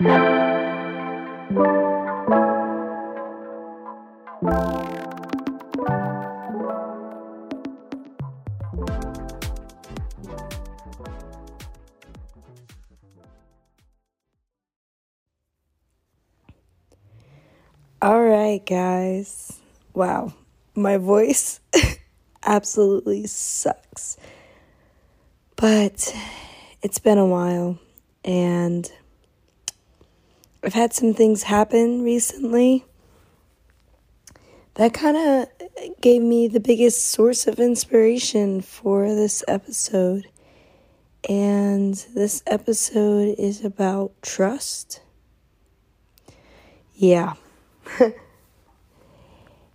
All right, guys. Wow, my voice absolutely sucks. But it's been a while, and I've had some things happen recently that kind of gave me the biggest source of inspiration for this episode. And this episode is about trust. Yeah.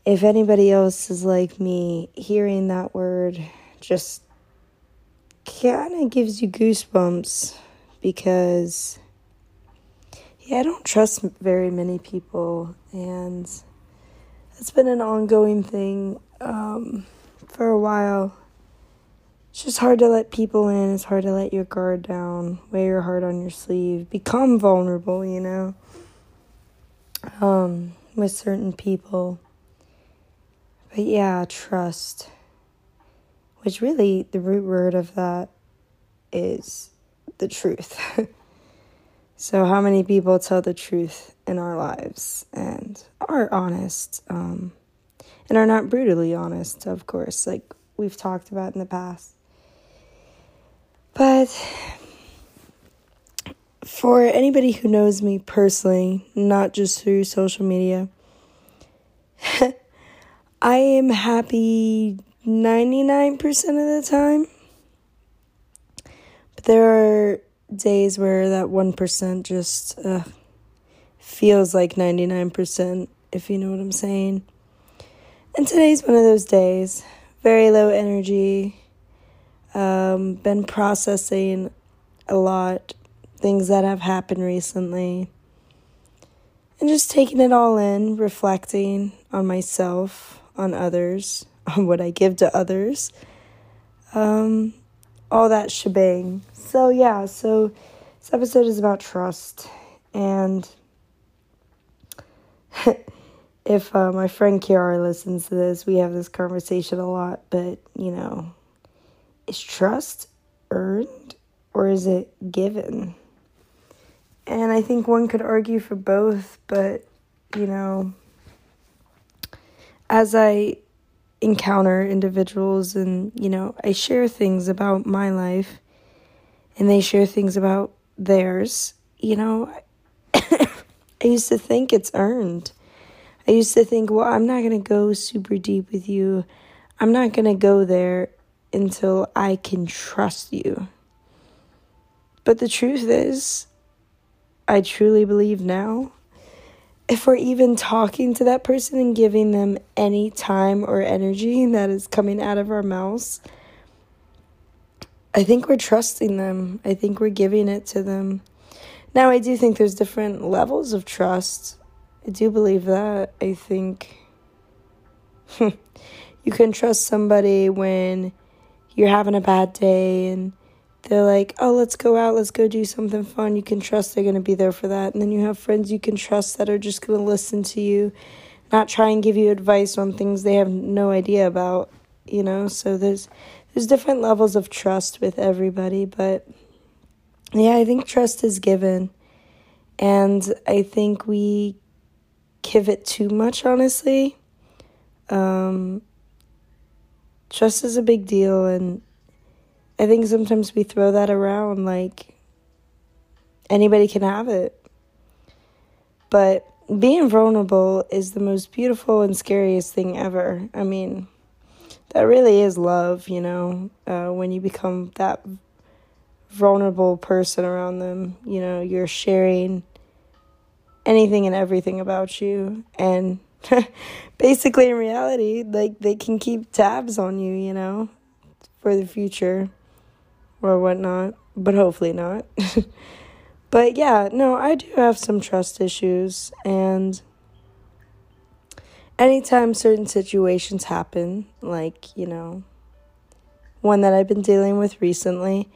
if anybody else is like me, hearing that word just kind of gives you goosebumps because, yeah, I don't trust very many people, and it's been an ongoing thing um, for a while. It's just hard to let people in. It's hard to let your guard down, wear your heart on your sleeve, become vulnerable, you know, um, with certain people. But yeah, trust which really the root word of that is the truth. so, how many people tell the truth in our lives and are honest um, and are not brutally honest, of course, like we've talked about in the past. But for anybody who knows me personally, not just through social media, I am happy 99% of the time. But there are days where that 1% just uh, feels like 99%, if you know what I'm saying. And today's one of those days. Very low energy. Um, been processing a lot, things that have happened recently. And just taking it all in, reflecting on myself, on others, on what I give to others. Um, all that shebang. So, yeah, so this episode is about trust. And if uh, my friend Kiara listens to this, we have this conversation a lot. But, you know, is trust earned or is it given? And I think one could argue for both, but, you know, as I encounter individuals and, you know, I share things about my life and they share things about theirs, you know, I used to think it's earned. I used to think, well, I'm not going to go super deep with you. I'm not going to go there until I can trust you. But the truth is, I truly believe now if we're even talking to that person and giving them any time or energy that is coming out of our mouths, I think we're trusting them. I think we're giving it to them. Now, I do think there's different levels of trust. I do believe that. I think you can trust somebody when you're having a bad day and they're like, oh, let's go out, let's go do something fun. You can trust they're going to be there for that. And then you have friends you can trust that are just going to listen to you, not try and give you advice on things they have no idea about, you know? So there's there's different levels of trust with everybody, but yeah, I think trust is given. And I think we give it too much, honestly. Um, trust is a big deal and I think sometimes we throw that around like anybody can have it. But being vulnerable is the most beautiful and scariest thing ever. I mean, that really is love, you know, uh, when you become that vulnerable person around them. You know, you're sharing anything and everything about you. And basically, in reality, like they can keep tabs on you, you know, for the future or whatnot, but hopefully not. but yeah, no, I do have some trust issues, and anytime certain situations happen, like, you know, one that I've been dealing with recently,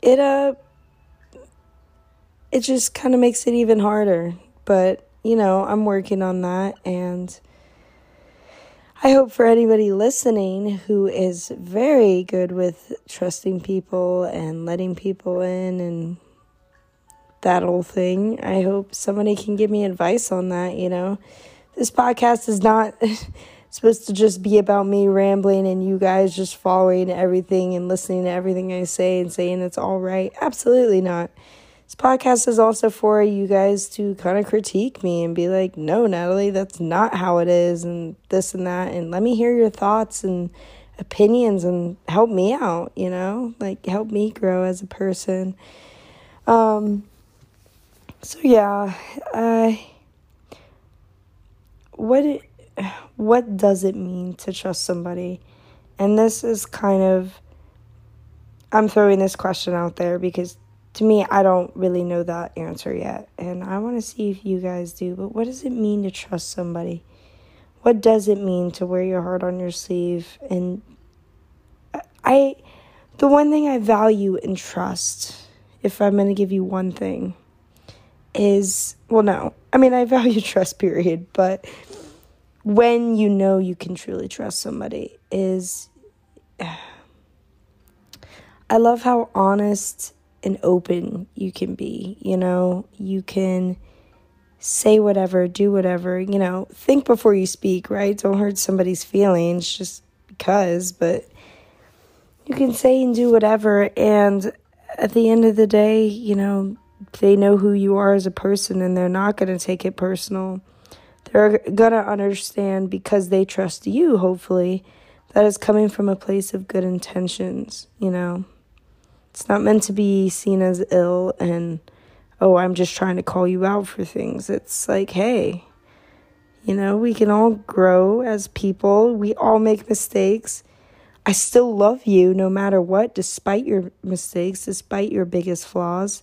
it, uh, it just kind of makes it even harder. But, you know, I'm working on that and I hope for anybody listening who is very good with trusting people and letting people in and that whole thing, I hope somebody can give me advice on that, you know. This podcast is not supposed to just be about me rambling and you guys just following everything and listening to everything I say and saying it's all right. Absolutely not. This podcast is also for you guys to kind of critique me and be like, no, Natalie, that's not how it is, and this and that. And let me hear your thoughts and opinions and help me out, you know? Like, help me grow as a person. Um, so, yeah, I. what, it, what does it mean to trust somebody? And this is kind of. I'm throwing this question out there because to me, I don't really know that answer yet. And I want to see if you guys do. But what does it mean to trust somebody? What does it mean to wear your heart on your sleeve? And uh, I, the one thing I value in trust, if I'm going to give you one thing, is well, no. I mean, I value trust, period. But when you know you can truly trust somebody, is. I love how honest and open you can be. You know, you can say whatever, do whatever, you know, think before you speak, right? Don't hurt somebody's feelings just because, but you can say and do whatever. And at the end of the day, you know, they know who you are as a person and they're not going to take it personal. They're going to understand because they trust you, hopefully, that is coming from a place of good intentions, you know. It's not meant to be seen as ill and, oh, I'm just trying to call you out for things. It's like, hey, you know, we can all grow as people, we all make mistakes. I still love you no matter what, despite your mistakes, despite your biggest flaws.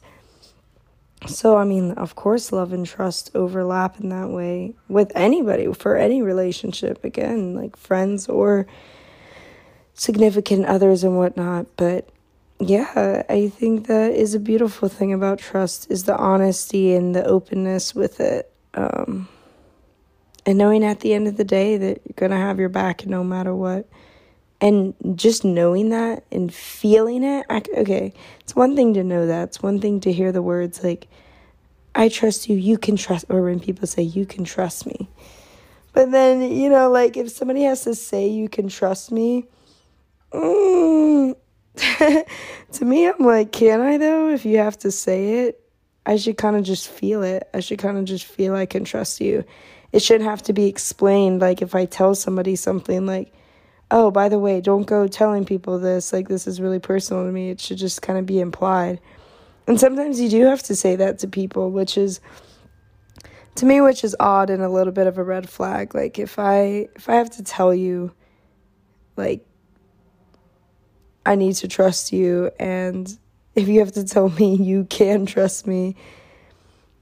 So, I mean, of course, love and trust overlap in that way with anybody for any relationship, again, like friends or significant others and whatnot. But yeah, I think that is a beautiful thing about trust is the honesty and the openness with it. Um, and knowing at the end of the day that you're going to have your back no matter what. And just knowing that and feeling it. I, okay, it's one thing to know that. It's one thing to hear the words like, I trust you, you can trust, or when people say, you can trust me. But then, you know, like if somebody has to say, you can trust me, mm, to me, I'm like, can I though? If you have to say it, I should kind of just feel it. I should kind of just feel I can trust you. It shouldn't have to be explained. Like if I tell somebody something like, oh, by the way, don't go telling people this. Like this is really personal to me. It should just kind of be implied. And sometimes you do have to say that to people, which is to me which is odd and a little bit of a red flag. Like if I if I have to tell you like I need to trust you. And if you have to tell me you can trust me,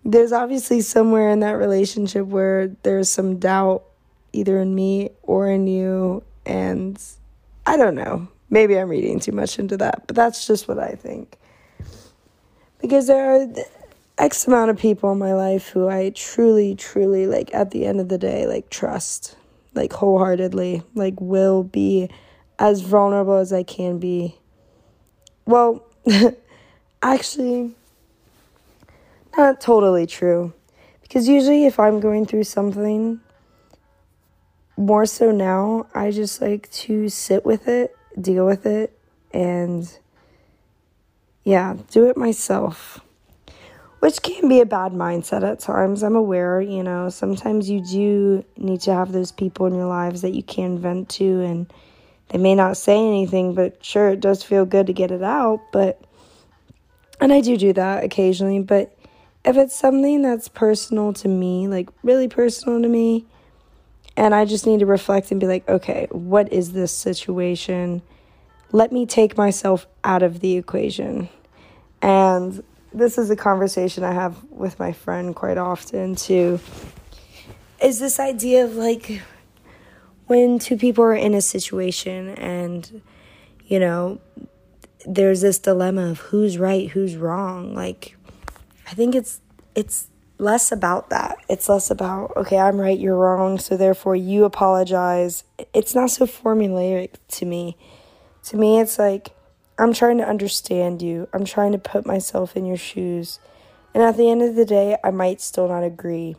there's obviously somewhere in that relationship where there's some doubt either in me or in you. And I don't know. Maybe I'm reading too much into that, but that's just what I think. Because there are X amount of people in my life who I truly, truly, like, at the end of the day, like, trust, like, wholeheartedly, like, will be as vulnerable as I can be. Well, actually, not totally true. Because usually, if I'm going through something, more so now, I just like to sit with it, deal with it, and yeah, do it myself. Which can be a bad mindset at times. I'm aware, you know, sometimes you do need to have those people in your lives that you can vent to and they may not say anything, but sure, it does feel good to get it out. But, and I do do that occasionally, but if it's something that's personal to me, like really personal to me, and I just need to reflect and be like, okay, what is this situation? Let me take myself out of the equation. And this is a conversation I have with my friend quite often too. Is this idea of like, when two people are in a situation and, you know, there's this dilemma of who's right, who's wrong. Like, I think it's it's less about that. It's less about, okay, I'm right, you're wrong, so therefore you apologize. It's not so formulaic to me. To me, it's like, I'm trying to understand you. I'm trying to put myself in your shoes. And at the end of the day, I might still not agree.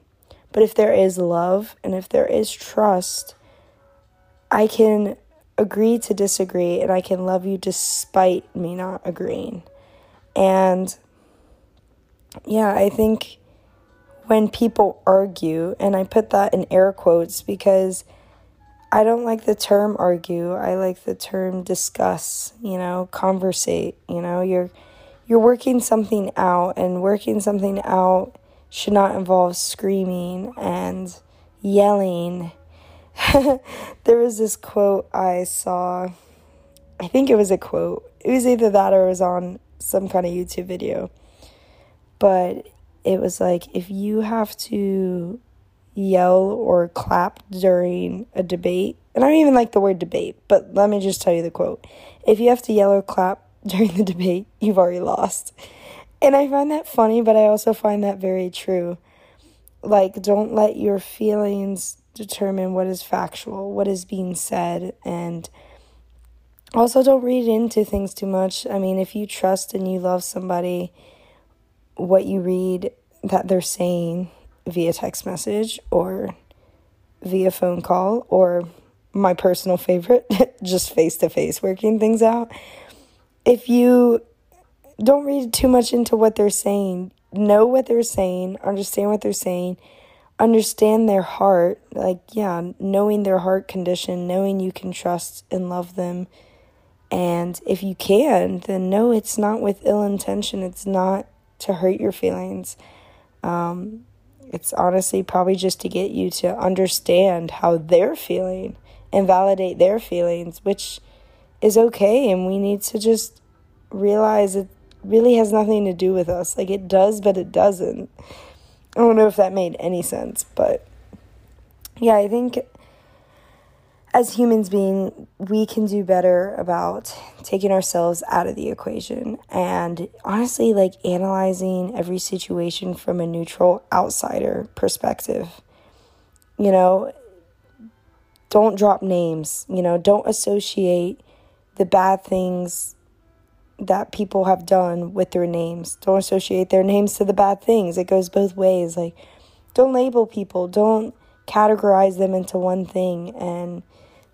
But if there is love and if there is trust, I can agree to disagree and I can love you despite me not agreeing. And yeah, I think when people argue, and I put that in air quotes because I don't like the term argue. I like the term discuss, you know, conversate, you know, you're you're working something out and working something out should not involve screaming and yelling. there was this quote I saw. I think it was a quote. It was either that or it was on some kind of YouTube video. But it was like if you have to yell or clap during a debate, and I don't even like the word debate, but let me just tell you the quote. If you have to yell or clap during the debate, you've already lost. And I find that funny, but I also find that very true. Like, don't let your feelings determine what is factual, what is being said, and also don't read into things too much. I mean, if you trust and you love somebody, what you read that they're saying via text message or via phone call or my personal favorite, just face to face working things out. If you don't read too much into what they're saying. Know what they're saying, understand what they're saying, understand their heart. Like, yeah, knowing their heart condition, knowing you can trust and love them. And if you can, then no, it's not with ill intention. It's not to hurt your feelings. Um, it's honestly probably just to get you to understand how they're feeling and validate their feelings, which is okay. And we need to just realize it really has nothing to do with us. Like it does, but it doesn't. I don't know if that made any sense, but yeah, I think as humans being we can do better about taking ourselves out of the equation and honestly like analyzing every situation from a neutral outsider perspective. You know don't drop names you know don't associate the bad things that people have done with their names. Don't associate their names to the bad things. It goes both ways. Like, don't label people. Don't categorize them into one thing. And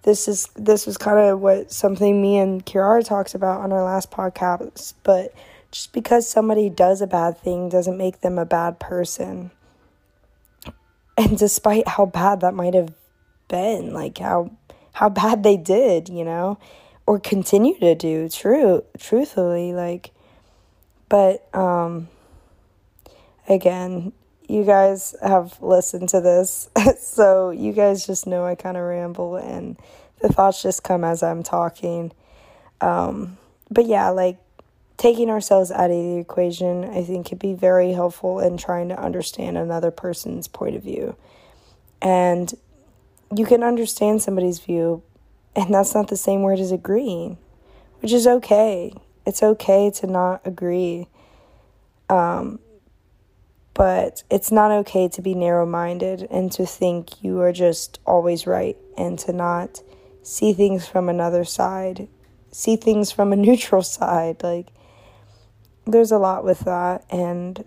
this is this was kind of what something me and Kiara talked about on our last podcast. But just because somebody does a bad thing doesn't make them a bad person. And despite how bad that might have been, like how how bad they did, you know, or continue to do true truthfully like but um again you guys have listened to this so you guys just know I kind of ramble and the thoughts just come as I'm talking. Um but yeah like taking ourselves out of the equation I think could be very helpful in trying to understand another person's point of view. And you can understand somebody's view and that's not the same word as agreeing, which is okay. It's okay to not agree. Um, but it's not okay to be narrow minded and to think you are just always right and to not see things from another side, see things from a neutral side. Like, there's a lot with that. And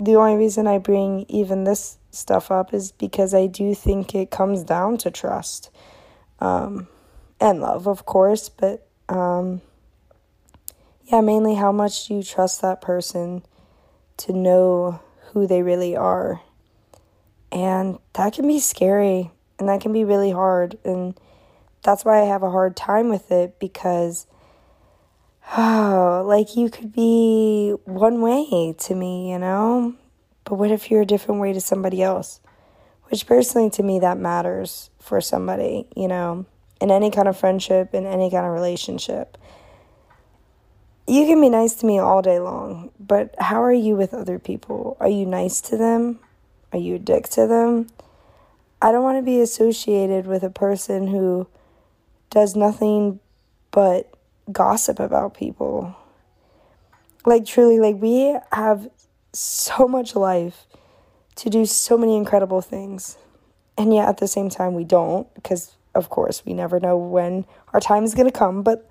the only reason I bring even this stuff up is because I do think it comes down to trust um, and love, of course, but um, yeah, mainly how much do you trust that person to know who they really are? And that can be scary and that can be really hard. And that's why I have a hard time with it because, oh, like you could be one way to me, you know? But what if you're a different way to somebody else? Which personally to me that matters for somebody, you know, in any kind of friendship, in any kind of relationship. You can be nice to me all day long, but how are you with other people? Are you nice to them? Are you a dick to them? I don't want to be associated with a person who does nothing but gossip about people. Like, truly, like, we have so much life to do so many incredible things. And yet at the same time, we don't, because of course, we never know when our time is going to come. But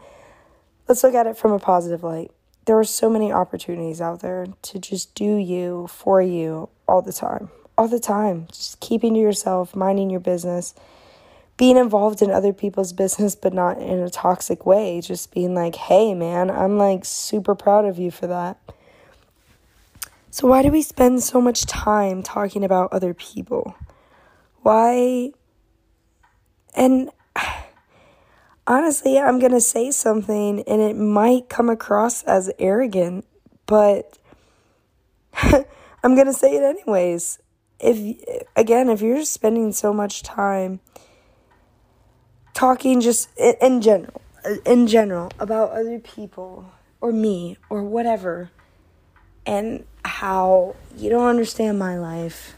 let's look at it from a positive light. There are so many opportunities out there to just do you for you all the time. All the time. Just keeping to yourself, minding your business, being involved in other people's business, but not in a toxic way. Just being like, hey, man, I'm like super proud of you for that. So, why do we spend so much time talking about other people? Why? And honestly, I'm going to say something and it might come across as arrogant, but I'm going to say it anyways. If again, if you're spending so much time talking just in general, in general about other people or me or whatever and how you don't understand my life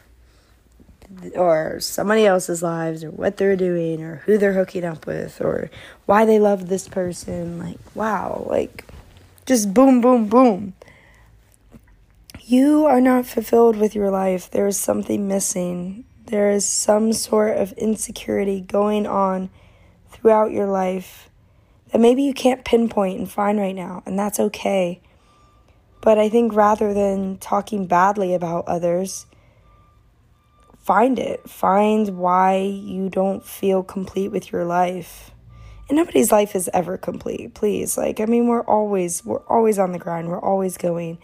or somebody else's lives or what they're doing or who they're hooking up with or why they love this person. Like wow like just boom boom boom. You are not fulfilled with your life. There is something missing. There is some sort of insecurity going on throughout your life that maybe you can't pinpoint and find right now and that's okay. But I think rather than talking badly about others, find it. Find why you don't feel complete with your life. And nobody's life is ever complete, please. Like, I mean, we're always we're always on the grind. We're always going.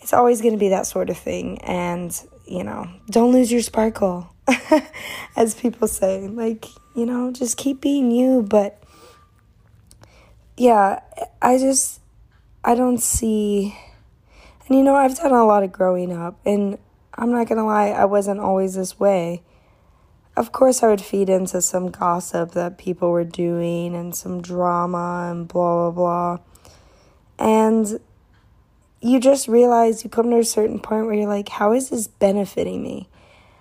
It's always going to be that sort of thing and, you know, don't lose your sparkle. as people say. Like, you know, just keep being you, but yeah, I just I don't see. And you know, I've done a lot of growing up, and I'm not gonna lie, I wasn't always this way. Of course, I would feed into some gossip that people were doing and some drama and blah, blah, blah. And you just realize you come to a certain point where you're like, how is this benefiting me?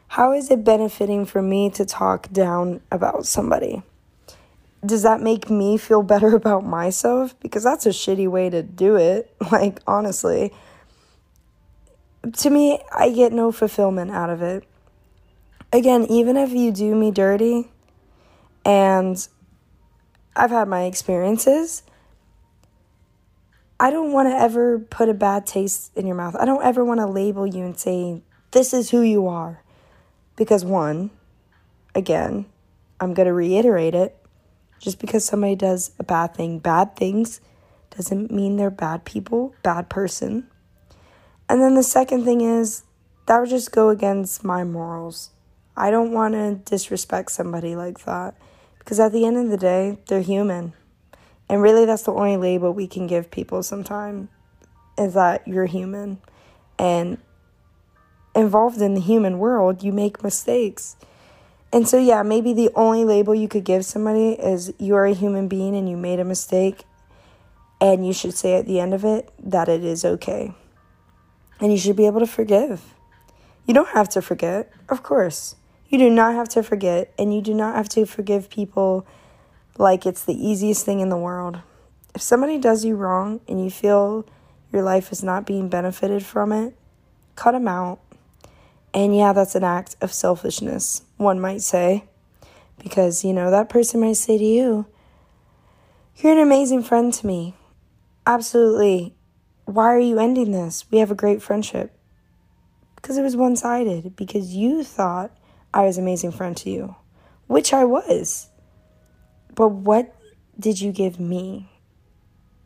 How is it benefiting for me to talk down about somebody? does that make me feel better about myself? Because that's a shitty way to do it. Like, honestly, to me, I get no fulfillment out of it. Again, even if you do me dirty, and I've had my experiences, I don't want to ever put a bad taste in your mouth. I don't ever want to label you and say, this is who you are. Because, one, again, I'm going to reiterate it just because somebody does a bad thing, bad things doesn't mean they're bad people, bad person. And then the second thing is that would just go against my morals. I don't want to disrespect somebody like that because at the end of the day, they're human. And really, that's the only label we can give people sometimes is that you're human. And involved in the human world, you make mistakes. And so, yeah, maybe the only label you could give somebody is you're a human being and you made a mistake, and you should say at the end of it that it is okay. And you should be able to forgive. You don't have to forget, of course. You do not have to forget, and you do not have to forgive people like it's the easiest thing in the world. If somebody does you wrong and you feel your life is not being benefited from it, cut them out. And yeah, that's an act of selfishness one might say. Because, you know, that person might say to you, You're an amazing friend to me. Absolutely. Why are you ending this? We have a great friendship. Because it was one sided. Because you thought I was an amazing friend to you, which I was. But what did you give me?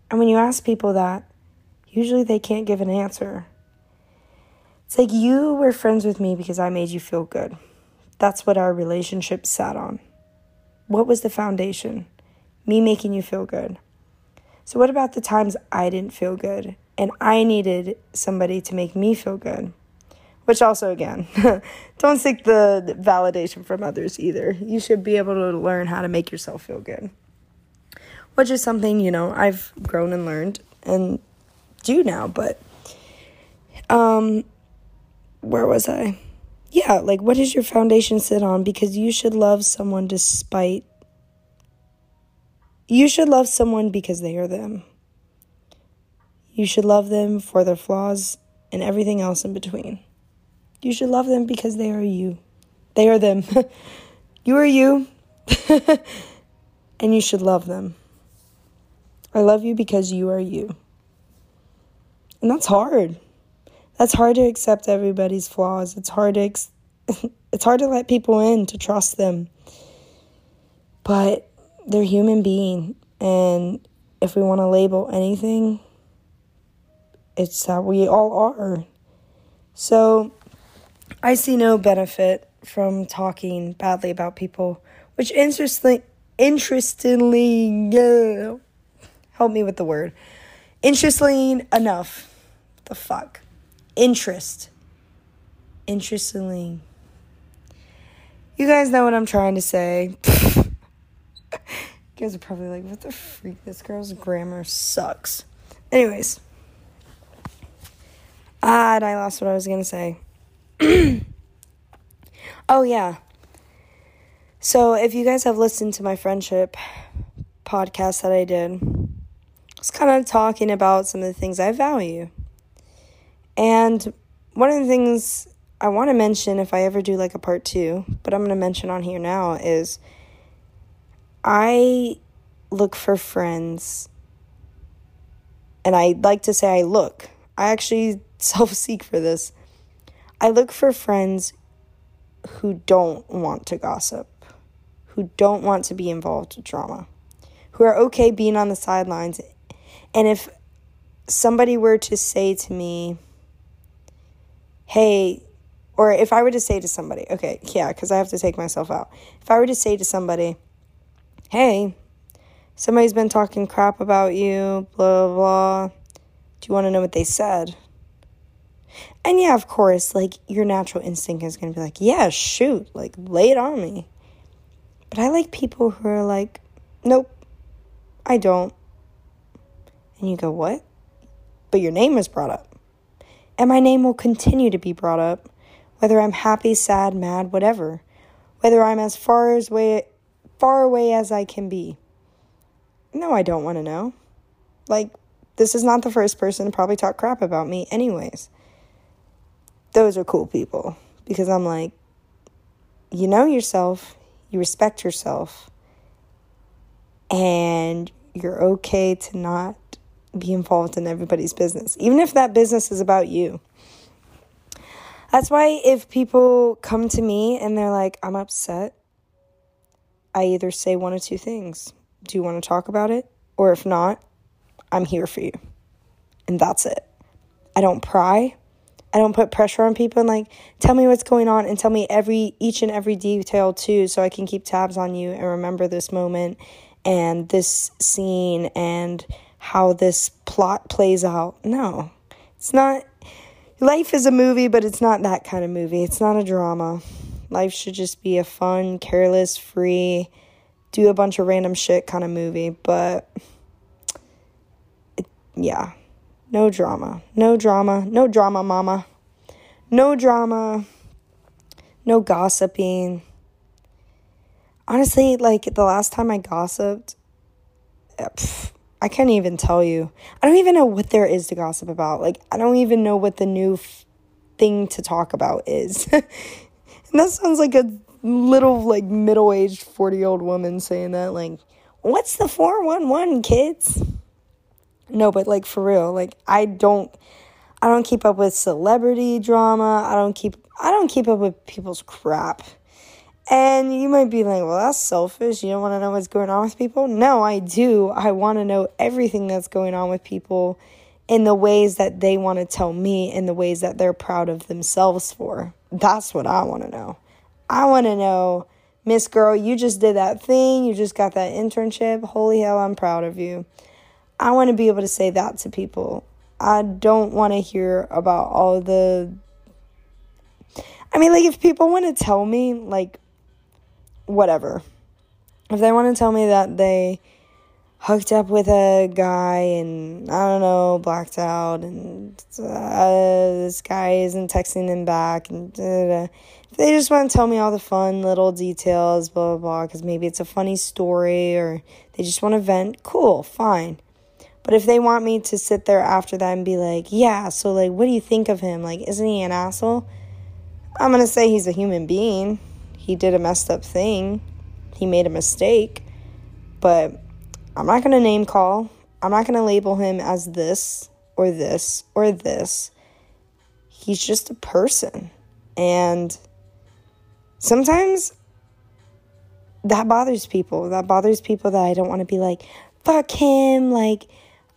And when you ask people that, usually they can't give an answer. It's like you were friends with me because I made you feel good. That's what our relationship sat on. What was the foundation? Me making you feel good. So, what about the times I didn't feel good and I needed somebody to make me feel good? Which, also, again, don't seek the validation from others either. You should be able to learn how to make yourself feel good. Which is something, you know, I've grown and learned and do now, but um, where was I? yeah, like what does your foundation sit on? Because you should love someone despite. You should love someone because they are them. You should love them for their flaws and everything else in between. You should love them because they are you. They are them. you are you. and you should love them. I love you because you are you. And that's hard. That's hard to accept everybody's flaws. It's hard to ex- it's hard to let people in to trust them. But they're human being and if we want to label anything, it's that we all are. So I see no benefit from talking badly about people, which interestingly, interestingly, yeah, help me with the word. Interestingly enough, the fuck, interest. Interestingly, you guys know what I'm trying to say. you guys are probably like, what the freak? This girl's grammar sucks. Anyways. Ah, and I lost what I was going to say. oh, yeah. So, if you guys have listened to my friendship podcast that I did, I was kind of talking about some of the things I value. And one of the things I want to mention if I ever do like a part two, but I'm going to mention on here now is I look for friends. And I like to say I look. I actually self seek for this. I look for friends who don't want to gossip, who don't want to be involved with drama, who are okay being on the sidelines. And if somebody were to say to me, hey, or if I were to say to somebody, okay, yeah, because I have to take myself out. If I were to say to somebody, hey, somebody's been talking crap about you, blah, blah, blah. Do you want to know what they said? And yeah, of course, like your natural instinct is going to be like, yeah, shoot, like lay it on me. But I like people who are like, nope, I don't. And you go, what? But your name was brought up. And my name will continue to be brought up, whether I'm happy, sad, mad, whatever. Whether I'm as far as way far away as I can be. No, I don't want to know. Like, this is not the first person to probably talk crap about me, anyways those are cool people because I'm like, you know yourself, you respect yourself, and you're okay to not be involved in everybody's business, even if that business is about you. That's why if people come to me and they're like, I'm upset, I either say one of two things. Do you want to talk about it? Or if not, I'm here for you. And that's it. I don't pry. I don't put pressure on people and like tell me what's going on and tell me every each and every detail too so I can keep tabs on you and remember this moment and this scene and how this plot plays out. No. It's not life is a movie, but it's not that kind of movie. It's not a drama. Life should just be a fun, careless, free, do a bunch of random shit kind of movie, but it, yeah. No drama. No drama. No drama, mama. No drama. No gossiping. Honestly, like the last time I gossiped, eh, pff, I can't even tell you. I don't even know what there is to gossip about. Like, I don't even know what the new f- thing to talk about is. and that sounds like a little, like, middle aged 40 year old woman saying that. Like, what's the 411, kids? No, but like for real, like I don't I don't keep up with celebrity drama. I don't keep I don't keep up with people's crap. And you might be like, well, that's selfish. You don't want to know what's going on with people? No, I do. I want to know everything that's going on with people in the ways that they want to tell me, in the ways that they're proud of themselves for. That's what I want to know. I want to know, Miss Girl, you just did that thing. You just got that internship. Holy hell, I'm proud of you. I want to be able to say that to people. I don't want to hear about all the. I mean, like, if people want to tell me, like, whatever. If they want to tell me that they hooked up with a guy and, I don't know, blacked out and uh, this guy isn't texting them back and If they just want to tell me all the fun little details, blah, blah, blah, because maybe it's a funny story or they just want to vent, cool, fine. But if they want me to sit there after that and be like, yeah, so like, what do you think of him? Like, isn't he an asshole? I'm going to say he's a human being. He did a messed up thing, he made a mistake. But I'm not going to name call. I'm not going to label him as this or this or this. He's just a person. And sometimes that bothers people. That bothers people that I don't want to be like, fuck him, like,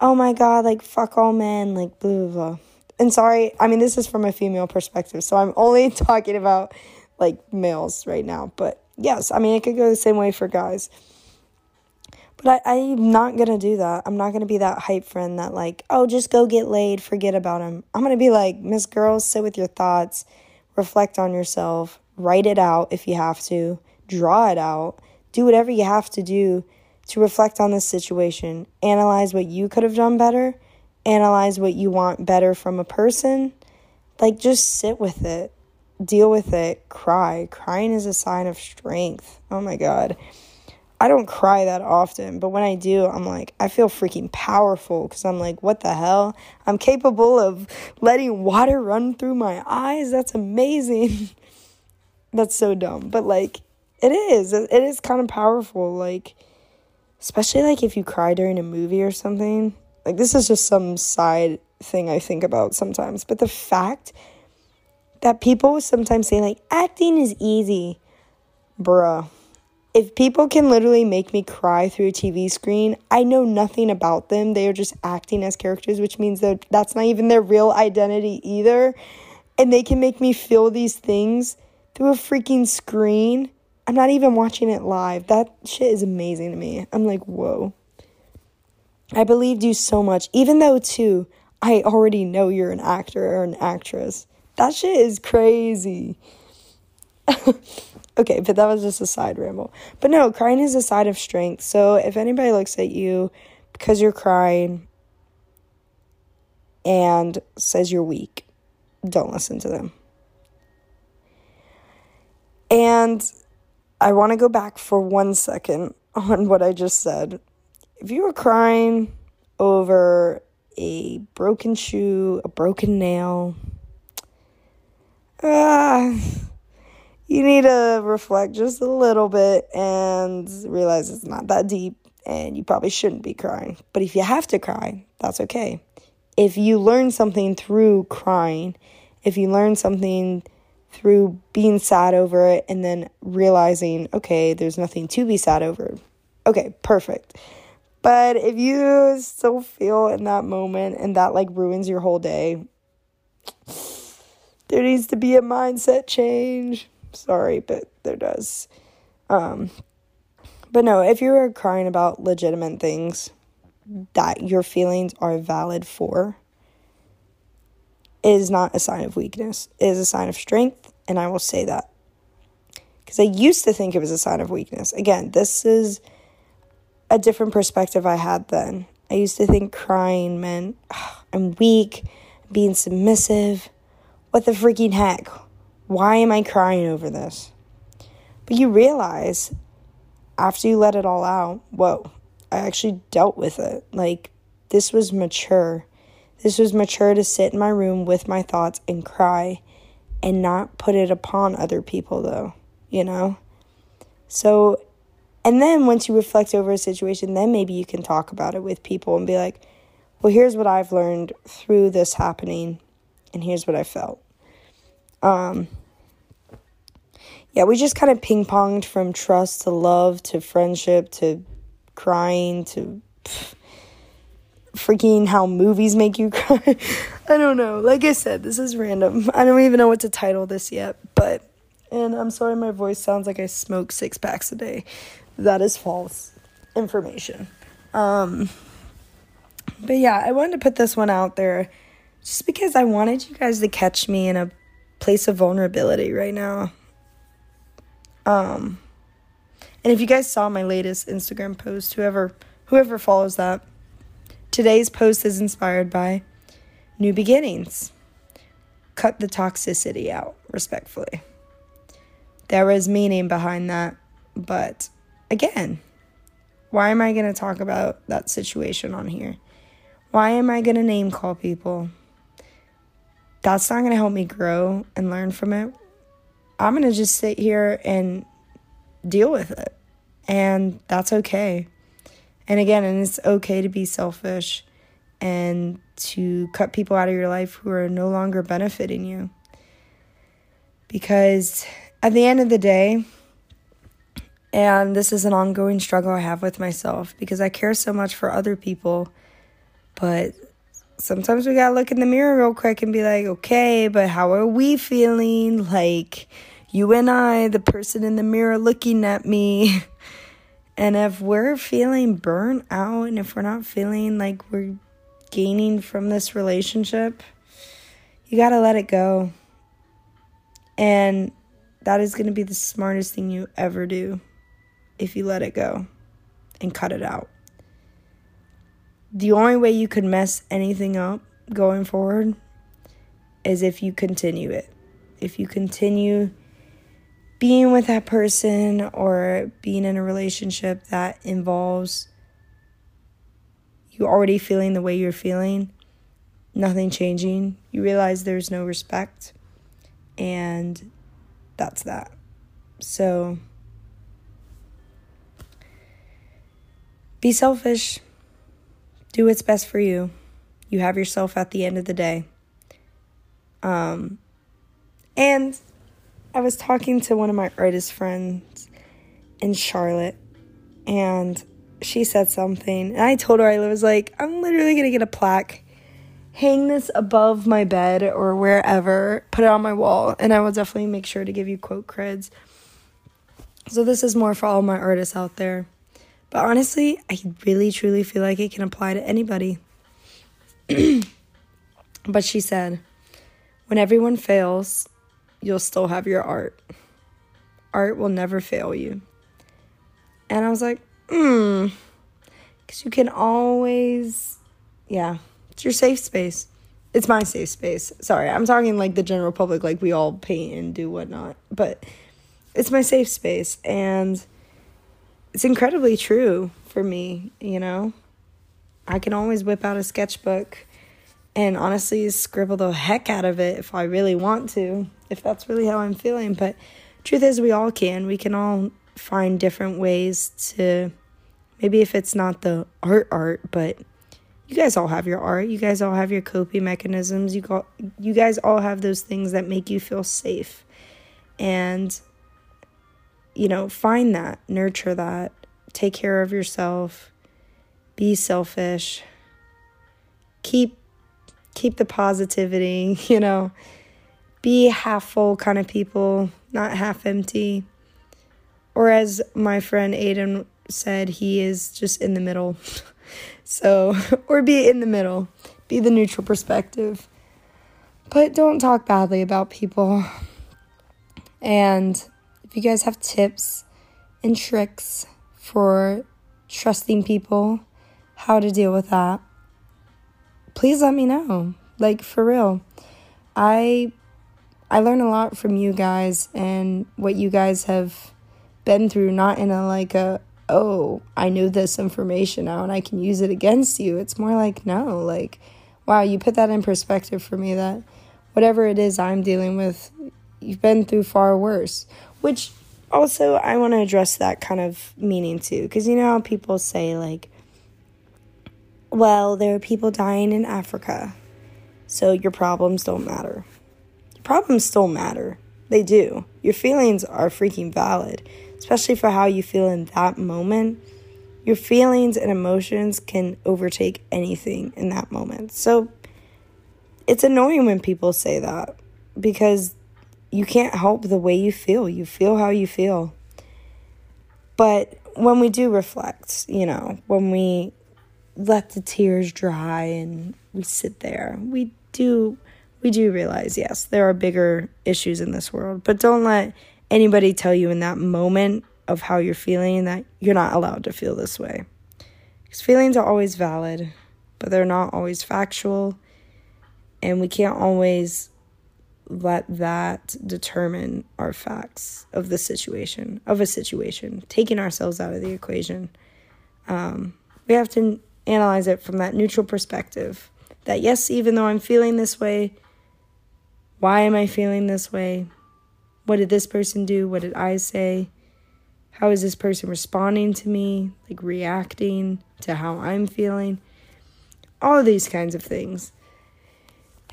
oh my god, like, fuck all men, like, blah, blah, blah. And sorry, I mean, this is from a female perspective, so I'm only talking about like males right now. But yes, I mean, it could go the same way for guys. But I, I'm not gonna do that. I'm not gonna be that hype friend that, like, oh, just go get laid, forget about him. I'm gonna be like, Miss Girls, sit with your thoughts, reflect on yourself, write it out if you have to, draw it out, do whatever you have to do to reflect on this situation, analyze what you could have done better, analyze what you want better from a person. Like, just sit with it, deal with it, cry. Crying is a sign of strength. Oh my God. I don't cry that often, but when I do, I'm like, I feel freaking powerful because I'm like, what the hell? I'm capable of letting water run through my eyes. That's amazing. That's so dumb. But like, it is. It is kind of powerful. Like, especially like if you cry during a movie or something. Like, this is just some side thing I think about sometimes. But the fact that people sometimes say, like, acting is easy, bruh if people can literally make me cry through a TV screen, I know nothing about them. They are just acting as characters, which means that that's not even their real identity either. And they can make me feel these things through a freaking screen. I'm not even watching it live. That shit is amazing to me. I'm like, whoa. I believed you so much, even though, too, I already know you're an actor or an actress. That shit is crazy. Okay, but that was just a side ramble. But no, crying is a sign of strength. So if anybody looks at you because you're crying and says you're weak, don't listen to them. And I want to go back for one second on what I just said. If you were crying over a broken shoe, a broken nail, ah. You need to reflect just a little bit and realize it's not that deep and you probably shouldn't be crying. But if you have to cry, that's okay. If you learn something through crying, if you learn something through being sad over it and then realizing, okay, there's nothing to be sad over, okay, perfect. But if you still feel in that moment and that like ruins your whole day, there needs to be a mindset change. Sorry, but there does. Um, but no, if you are crying about legitimate things that your feelings are valid for, is not a sign of weakness. It is a sign of strength, and I will say that. Because I used to think it was a sign of weakness. Again, this is a different perspective I had then. I used to think crying meant I'm weak, being submissive. What the freaking heck? Why am I crying over this? But you realize after you let it all out, whoa, I actually dealt with it. Like, this was mature. This was mature to sit in my room with my thoughts and cry and not put it upon other people, though, you know? So, and then once you reflect over a situation, then maybe you can talk about it with people and be like, well, here's what I've learned through this happening, and here's what I felt. Um, yeah, we just kind of ping ponged from trust to love to friendship to crying to freaking how movies make you cry. I don't know. Like I said, this is random. I don't even know what to title this yet, but and I'm sorry my voice sounds like I smoke six packs a day. That is false information. Um but yeah, I wanted to put this one out there just because I wanted you guys to catch me in a place of vulnerability right now. Um, and if you guys saw my latest Instagram post, whoever whoever follows that, today's post is inspired by new beginnings. Cut the toxicity out, respectfully. There was meaning behind that, but again, why am I going to talk about that situation on here? Why am I going to name call people? That's not going to help me grow and learn from it. I'm going to just sit here and deal with it. And that's okay. And again, and it's okay to be selfish and to cut people out of your life who are no longer benefiting you. Because at the end of the day, and this is an ongoing struggle I have with myself because I care so much for other people, but sometimes we gotta look in the mirror real quick and be like, okay, but how are we feeling? Like, you and I, the person in the mirror looking at me. And if we're feeling burnt out and if we're not feeling like we're gaining from this relationship, you got to let it go. And that is going to be the smartest thing you ever do if you let it go and cut it out. The only way you could mess anything up going forward is if you continue it. If you continue being with that person or being in a relationship that involves you already feeling the way you're feeling, nothing changing, you realize there's no respect, and that's that. So, be selfish, do what's best for you. You have yourself at the end of the day. Um, and I was talking to one of my artist friends in Charlotte, and she said something. And I told her, I was like, I'm literally to get a plaque, hang this above my bed or wherever, put it on my wall, and I will definitely make sure to give you quote creds. So, this is more for all my artists out there. But honestly, I really truly feel like it can apply to anybody. but she said, when everyone fails, you'll still have your art. Art will never fail you. And I was like, hmm. Because you can always, yeah, it's your safe space. It's my safe space. Sorry, I'm talking like the general public, like we all paint and do whatnot. But it's my safe space. And it's incredibly true for me, you know? I can always whip out a sketchbook and honestly scribble the heck out of it if I really want to, if that's really how I'm feeling. But truth is, we all can. We can all find different ways to maybe if it's not the art art, but you guys all have your art. You guys all have your coping mechanisms. You got you guys all have those things that make you feel safe. And you know, find that, nurture that, take care of yourself, be selfish. Keep keep the positivity, you know, be half full kind of people, not half empty. Or as my friend Aiden said, he is just in the middle. so, or be in the middle, be the neutral perspective. But don't talk badly about people. And if you guys have tips and tricks for trusting people, how to deal with that, please let me know. Like for real. I I learn a lot from you guys and what you guys have been through not in a like a oh, I knew this information now and I can use it against you. It's more like no, like wow, you put that in perspective for me that whatever it is I'm dealing with, you've been through far worse. Which also I want to address that kind of meaning too because you know how people say like well, there are people dying in Africa, so your problems don't matter. Problems still matter. They do. Your feelings are freaking valid, especially for how you feel in that moment. Your feelings and emotions can overtake anything in that moment. So it's annoying when people say that because you can't help the way you feel. You feel how you feel. But when we do reflect, you know, when we let the tears dry and we sit there. We do we do realize yes, there are bigger issues in this world, but don't let anybody tell you in that moment of how you're feeling that you're not allowed to feel this way. Cuz feelings are always valid, but they're not always factual, and we can't always let that determine our facts of the situation, of a situation, taking ourselves out of the equation. Um, we have to analyze it from that neutral perspective. That yes, even though I'm feeling this way, why am I feeling this way? What did this person do? What did I say? How is this person responding to me? Like reacting to how I'm feeling? All these kinds of things.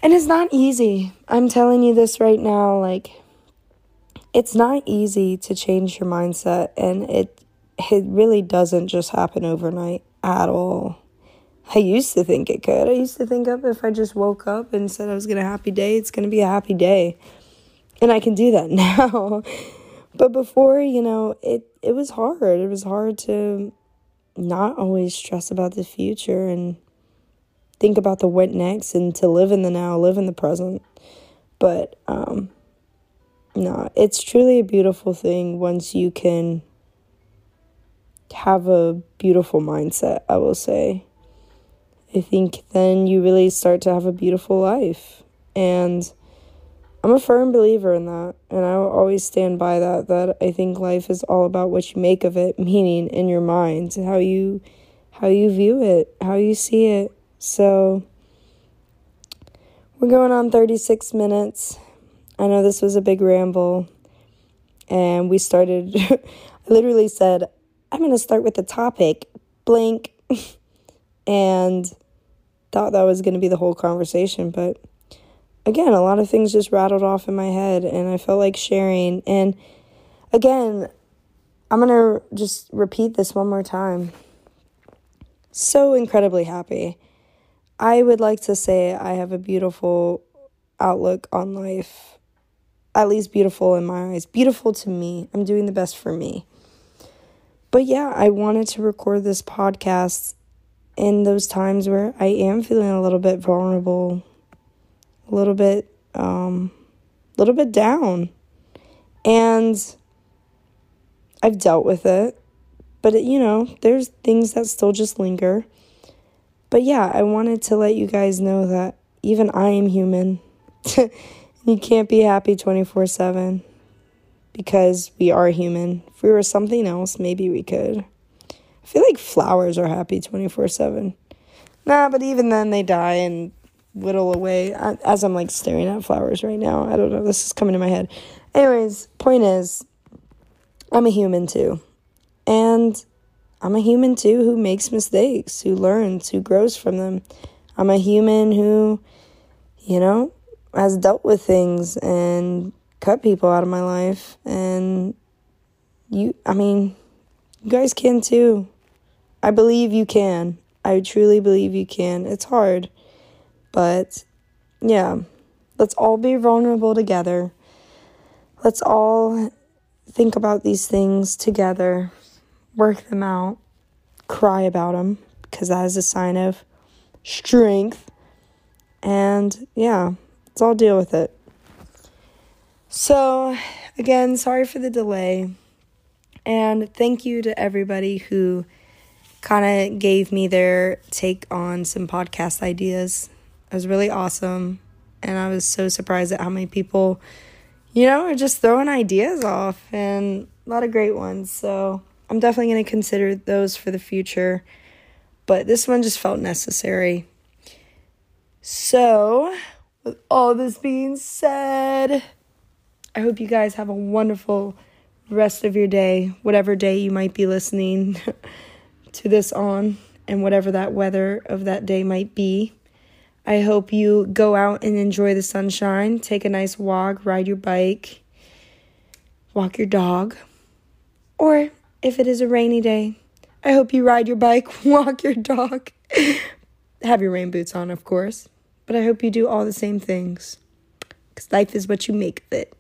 And it's not easy. I'm telling you this right now. Like, it's not easy to change your mindset, and it it really doesn't just happen overnight at all. I used to think it could. I used to think up if I just woke up and said I was gonna happy day, it's gonna be a happy day. And I can do that now. but before, you know, it it was hard. It was hard to not always stress about the future and think about the what next and to live in the now, live in the present. But um no, it's truly a beautiful thing once you can have a beautiful mindset, I will say. I think then you really start to have a beautiful life. And I'm a firm believer in that. And I will always stand by that, that I think life is all about what you make of it, meaning in your mind, how you how you view it, how you see it. So we're going on 36 minutes. I know this was a big ramble. And we started I literally said, I'm to start with the topic blank and thought that was going to be the whole conversation. But again, a lot of things just rattled off in my head, and I felt like sharing. And again, I'm going to just repeat this one more time. So incredibly happy. I would like to say I have a beautiful outlook on life. At least beautiful in my eyes. Beautiful to me. I'm doing the best for me. But yeah, I wanted to record this podcast in those times where I am feeling a little bit vulnerable, a little bit, um, a little bit down. And I've dealt with it, but it, you know, there's things that still just linger. But yeah, I wanted to let you guys know that even I am human. you can't be happy 24 7 because we are human. If we were something else, maybe we could. I feel like flowers are happy 24 7. Nah, but even then they die and whittle away. As I'm like staring at flowers right now, I don't know. This is coming to my head. Anyways, point is, I'm a human too. And I'm a human too who makes mistakes, who learns, who grows from them. I'm a human who, you know, has dealt with things and cut people out of my life. And you, I mean, you guys can too. I believe you can. I truly believe you can. It's hard. But yeah, let's all be vulnerable together. Let's all think about these things together, work them out, cry about them, because that is a sign of strength. And yeah, let's all deal with it. So, again, sorry for the delay. And thank you to everybody who kind of gave me their take on some podcast ideas. It was really awesome. And I was so surprised at how many people, you know, are just throwing ideas off and a lot of great ones. So I'm definitely going to consider those for the future. But this one just felt necessary. So, with all this being said, I hope you guys have a wonderful rest of your day, whatever day you might be listening. to this on and whatever that weather of that day might be. I hope you go out and enjoy the sunshine, take a nice walk, ride your bike, walk your dog. Or if it is a rainy day, I hope you ride your bike, walk your dog. Have your rain boots on, of course. But I hope you do all the same things. Because life is what you make of it.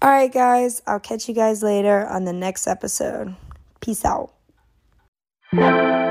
All right, guys, I'll catch you guys later on the next episode. Peace out. Thank.